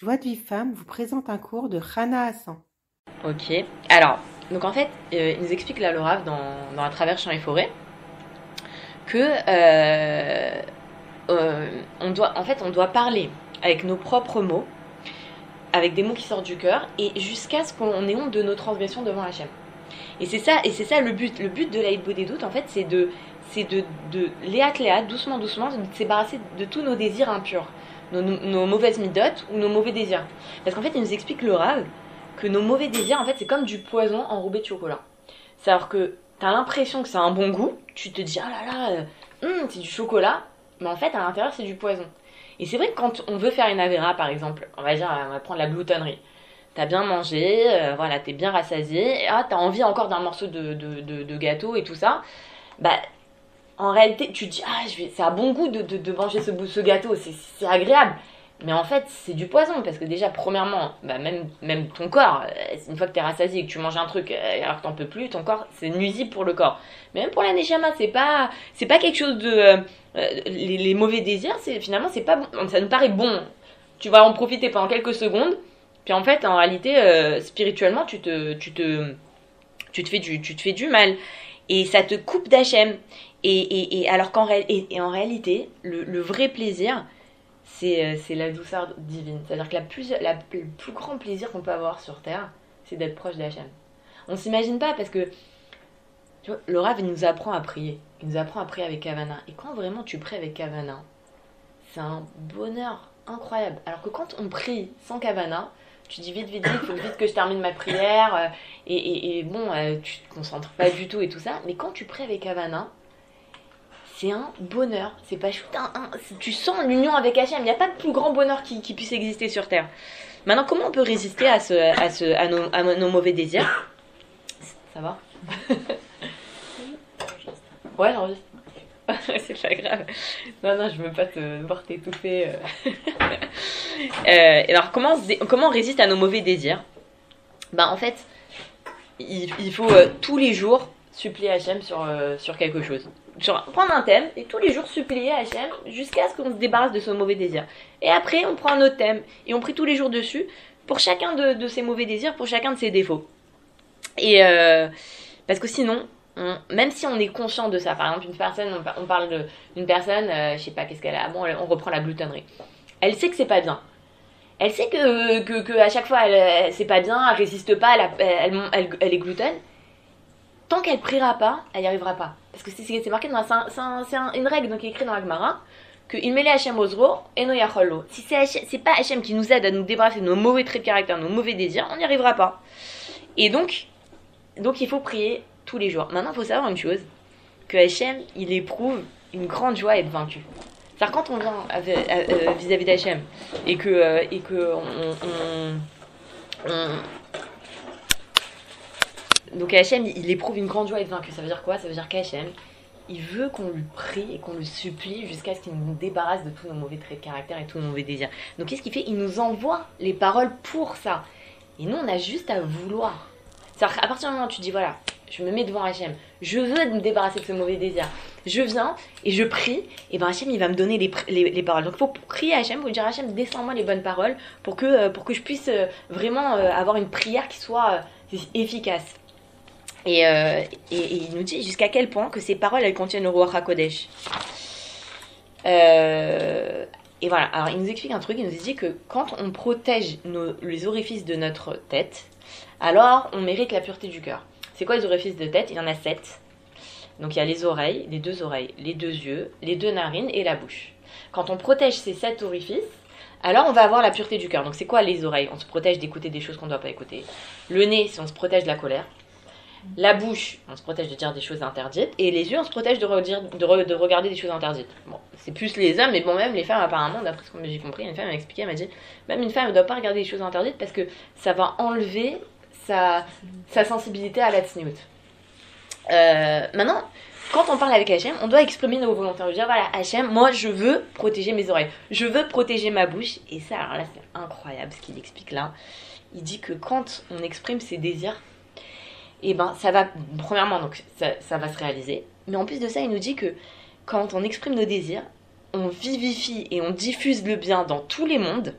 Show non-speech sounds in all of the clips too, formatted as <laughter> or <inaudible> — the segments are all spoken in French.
Joie de vie femme vous présente un cours de Rana Hassan. Ok. Alors, donc en fait, euh, il nous explique là le Rav dans, dans À travers champs et forêts que euh, euh, on doit, en fait, on doit parler avec nos propres mots, avec des mots qui sortent du cœur, et jusqu'à ce qu'on ait honte de nos transgressions devant Hachem. Et c'est ça, et c'est ça le but. Le but de la des doutes, en fait, c'est de, c'est de, de léat léat, doucement doucement, de se débarrasser de tous nos désirs impurs, nos, mauvaises midotes ou nos mauvais désirs. Parce qu'en fait, il nous explique le Rav que nos mauvais désirs, en fait, c'est comme du poison enrobé de chocolat. C'est-à-dire que t'as l'impression que c'est un bon goût, tu te dis ah là là, euh, hum, c'est du chocolat, mais en fait à l'intérieur c'est du poison. Et c'est vrai que quand on veut faire une avéra par exemple, on va dire, on va prendre la gloutonnerie. T'as bien mangé, euh, voilà, t'es bien rassasié, et ah, t'as envie encore d'un morceau de, de, de, de gâteau et tout ça, bah en réalité, tu te dis, ah, c'est un bon goût de, de, de manger ce, ce gâteau, c'est, agréable. Mais en fait, c'est du poison, parce que déjà, premièrement, bah, même, même ton corps, euh, une fois que t'es rassasié et que tu manges un truc euh, alors que t'en peux plus, ton corps, c'est nuisible pour le corps. Mais même pour la neshama, c'est pas, c'est pas quelque chose de. euh, les, les mauvais désirs, c'est, finalement, c'est pas bon. Ça nous paraît bon. Tu vas en profiter pendant quelques secondes, puis en fait, en réalité, spirituellement, tu te, tu, te, tu, te fais du, tu te fais du mal. Et ça te coupe d'Hachem. Et, alors qu'en en réalité, le, vrai plaisir, c'est euh, c'est la douceur divine. C'est-à-dire que le plus grand plaisir qu'on peut avoir sur Terre, c'est d'être proche d'Hachem. On s'imagine pas parce que tu vois, le il nous apprend à prier. Il nous apprend à prier avec Kavana. Et quand vraiment tu pries avec Kavana, c'est un bonheur incroyable. Alors que quand on prie sans Kavana, tu dis vite, vite, vite, faut vite que je termine ma prière. euh, Et, bon, euh, tu te concentres pas du tout et tout ça. Mais quand tu pries avec Kavana, c'est un bonheur. C'est pas chouette. un- un- tu sens l'union avec Hachem. Il n'y a pas de plus grand bonheur qui, qui puisse exister sur Terre. Maintenant, comment on peut résister à, ce, à, ce, à, nos, à nos mauvais désirs? Ça va? <laughs> Ouais, j'enregistre. <laughs> c'est pas grave. Non, non, je veux pas te voir t'étouffer. euh. <laughs> Euh, alors, comment, on comment résiste à nos mauvais désirs? Bah, en fait, il, il faut euh, tous les jours supplier Hachem sur, euh, sur quelque chose. Sur, prendre un thème et tous les jours supplier Hachem jusqu'à ce qu'on se débarrasse de ce mauvais désir. Et après, on prend un autre thème et on prie tous les jours dessus pour chacun de, ces mauvais désirs, pour chacun de ses défauts. Et euh, parce que sinon, on- même si on est conscient de ça, par exemple, une personne, on, par- on parle d'une personne, euh, je sais pas qu'est-ce qu'elle a, bon, on reprend la gloutonnerie. Elle sait que c'est pas bien. Elle sait que, que, à chaque fois, elle, elle- c'est pas bien, elle résiste pas, elle, elle, est gloutonne. Tant qu'elle priera pas, elle y arrivera pas. Parce que c'est marqué dans un- une règle donc, qui est écrite dans la Gemara que il met les Hachem Ozro et no yachollo. Si c'est pas Hachem qui nous aide à nous débarrasser de nos mauvais traits de caractère, nos mauvais désirs, on n'y arrivera pas. Et donc, donc il faut prier tous les jours. Maintenant, il faut savoir une chose que Hachem, il éprouve une grande joie à être vaincu. C'est-à-dire quand on vient avec- euh, vis-à-vis d'Hachem et que, euh, et que donc Hachem, il éprouve une grande joie à être vaincu. Ça veut dire quoi? Ça veut dire qu'Hachem, il veut qu'on lui prie et qu'on le supplie jusqu'à ce qu'il nous débarrasse de tous nos mauvais traits de caractère et tous nos mauvais désirs. Donc qu'est-ce qu'il fait? Il nous envoie les paroles pour ça. Et nous, on a juste à vouloir. C'est-à-dire qu'à partir du moment où tu dis, voilà, je me mets devant Hachem, je veux me débarrasser de ce mauvais désir, je viens et je prie, et ben Hachem, il va me donner les, les, les paroles. Donc il faut prier Hachem, il faut dire Hachem, descends-moi les bonnes paroles pour que, euh, pour que je puisse euh, vraiment euh, avoir une prière qui soit efficace. Et, euh, et, il nous dit jusqu'à quel point que ces paroles, elles contiennent le Ruach HaKodesh. Euh, et voilà, alors il nous explique un truc, il nous dit que quand on protège nos- les orifices de notre tête, alors on mérite la pureté du cœur. C'est quoi les orifices de tête? Il y en a sept. Donc il y a les oreilles, les deux oreilles, les deux yeux, les deux narines et la bouche. Quand on protège ces sept orifices, alors on va avoir la pureté du cœur. Donc c'est quoi les oreilles? On se protège d'écouter des choses qu'on ne doit pas écouter. Le nez, c'est on se protège de la colère. La bouche, on se protège de dire des choses interdites. Et les yeux, on se protège de, regarder des choses interdites. Bon, c'est plus les hommes, mais bon, même les femmes, apparemment, d'après ce que j'ai compris, une femme m'a expliqué, elle m'a dit même une femme ne doit pas regarder des choses interdites parce que ça va enlever sa, sensibilité à la tsniout. Euh, maintenant, quand on parle avec Hachem, on doit exprimer nos volontés. On dire voilà, Hachem, moi je veux protéger mes oreilles, je veux protéger ma bouche. Et ça, alors là, c'est incroyable ce qu'il explique là. Il dit que quand on exprime ses désirs, et ben ça va, premièrement, donc ça, va se réaliser. Mais en plus de ça, il nous dit que quand on exprime nos désirs, on vivifie et on diffuse le bien dans tous les mondes.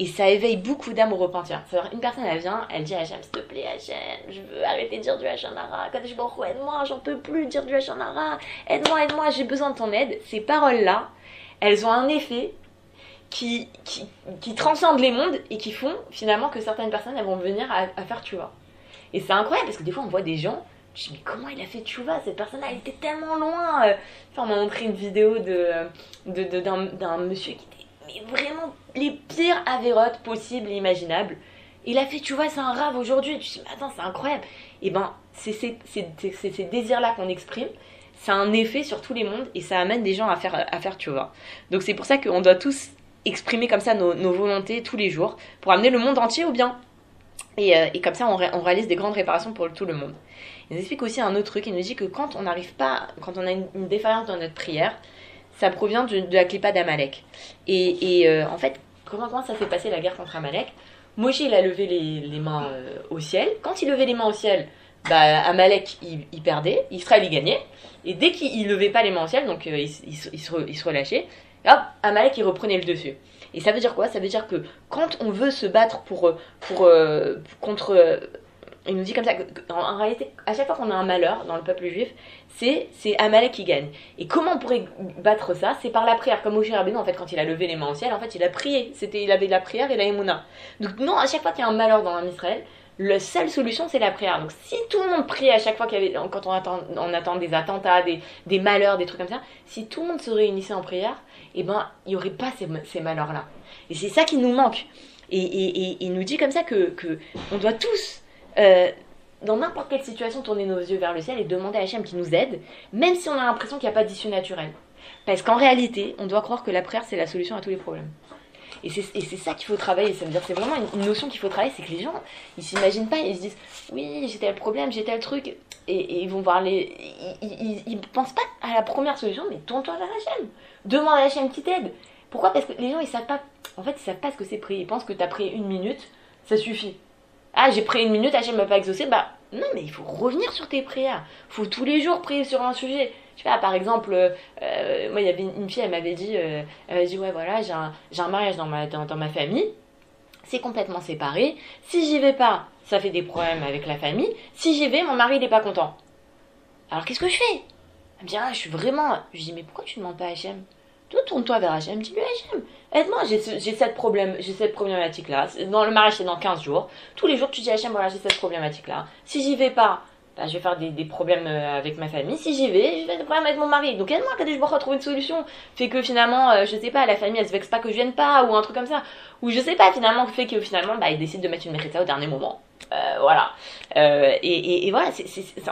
Et ça éveille beaucoup d'âmes au repentir. C'est-à-dire, une personne, elle vient, elle dit à Hachem, s'il te plaît, Hachem, je veux arrêter de dire du Hachanara. Quand je aide-moi, j'en peux plus dire du Hachanara. Aide-moi, aide-moi, j'ai besoin de ton aide. Ces paroles-là, elles ont un effet qui, qui, qui les mondes et qui font finalement que certaines personnes, elles vont venir à, faire tu vois. Et c'est incroyable parce que des fois, on voit des gens je dis, mais comment il a fait vois Cette personne, elle était tellement loin. Enfin, on m'a montré une vidéo de, d'un, d'un monsieur qui était vraiment les pires avérotes possibles et imaginables. Il a fait, vois, c'est un rave aujourd'hui. Tu dis, mais attends, c'est incroyable. Et ben, c'est ces désirs-là qu'on exprime. Ça a un effet sur tous les mondes et ça amène des gens à faire, à faire tu vois. Donc c'est pour ça qu'on doit tous exprimer comme ça nos, nos, volontés tous les jours pour amener le monde entier au bien. Et, euh, et comme ça, on, réalise des grandes réparations pour tout le monde. Il nous explique aussi un autre truc. Il nous dit que quand on n'arrive pas, quand on a une, défaillance dans notre prière, ça provient de, la clipa d'Amalek. Et, euh, en fait, comment, ça s'est passé la guerre contre Amalek? Moshe, il a levé les, mains euh, au ciel. Quand il levait les mains au ciel, bah, Amalek, il, perdait. Israël, il gagnait. Et dès qu'il levait pas les mains au ciel, donc il, il, il, se, relâchait, hop, Amalek, il reprenait le dessus. Et ça veut dire quoi? Ça veut dire que quand on veut se battre pour, pour, contre il nous dit comme ça, en, réalité, à chaque fois qu'on a un malheur dans le peuple juif, c'est, Amalek qui gagne. Et comment on pourrait battre ça? C'est par la prière. Comme Moshe Rabbeinu, en fait, quand il a levé les mains au ciel, en fait, il a prié. C'était, il avait de la prière et la émouna. Donc non, à chaque fois qu'il y a un malheur dans un Israël, la seule solution, c'est la prière. Donc si tout le monde priait à chaque fois qu'il y avait, quand on attend, des attentats, des, malheurs, des trucs comme ça, si tout le monde se réunissait en prière, eh ben, il n'y aurait pas ces, malheurs-là. Et c'est ça qui nous manque. Et, il nous dit comme ça que, que on doit tous euh, dans n'importe quelle situation, tourner nos yeux vers le ciel et demander à Hachem qui nous aide, même si on a l'impression qu'il n'y a pas d'issue naturelle. Parce qu'en réalité, on doit croire que la prière, c'est la solution à tous les problèmes. Et c'est ça qu'il faut travailler. Ça dire c'est vraiment une, notion qu'il faut travailler, c'est que les gens, ils s'imaginent pas, ils se disent, oui, j'ai tel problème, j'ai tel truc, et, ils vont voir les, ils, ils, pensent pas à la première solution, mais tourne-toi vers Hachem. Demande à Hachem qui t'aide. Pourquoi? Parce que les gens, ils savent pas, en fait, ils savent pas ce que c'est prier. Ils pensent que tu as prié une minute, ça suffit. Ah, j'ai prié une minute, Hachem m'a pas exaucé. Bah, non, mais il faut revenir sur tes prières. Il faut tous les jours prier sur un sujet. Je sais pas, par exemple, euh, moi, il y avait une fille, elle m'avait dit, euh, elle dit, ouais, voilà, j'ai un, mariage dans ma, dans, ma famille. C'est complètement séparé. Si j'y vais pas, ça fait des problèmes avec la famille. Si j'y vais, mon mari, il est pas content. Alors, qu'est-ce que je fais? Elle me dit, ah, je suis vraiment. Je dis, mais pourquoi tu ne demandes pas à Hachem toi, tourne-toi vers Hachem, dis-lui Hachem, aide-moi, j'ai cette, problème, cette problématique-là. Dans le mariage, c'est dans 15 jours. Tous les jours, tu dis Hachem, voilà, j'ai cette problématique-là. Si j'y vais pas, bah, je vais faire des, problèmes euh, avec ma famille. Si j'y vais, je vais des problèmes avec mon mari. Donc aide-moi, quand je vais trouver une solution. Fait que finalement, euh, je sais pas, la famille, elle se vexe pas que je vienne pas, ou un truc comme ça. Ou je sais pas, finalement, fait que finalement, bah, il décide de mettre une mérita au dernier moment. Euh, voilà. et, et, voilà,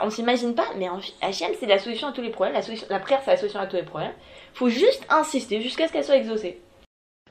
on s'imagine pas, mais Hachem, c'est la solution à tous les problèmes. La, la prière, c'est la solution à tous les problèmes faut juste insister jusqu'à ce qu'elle soit exaucée.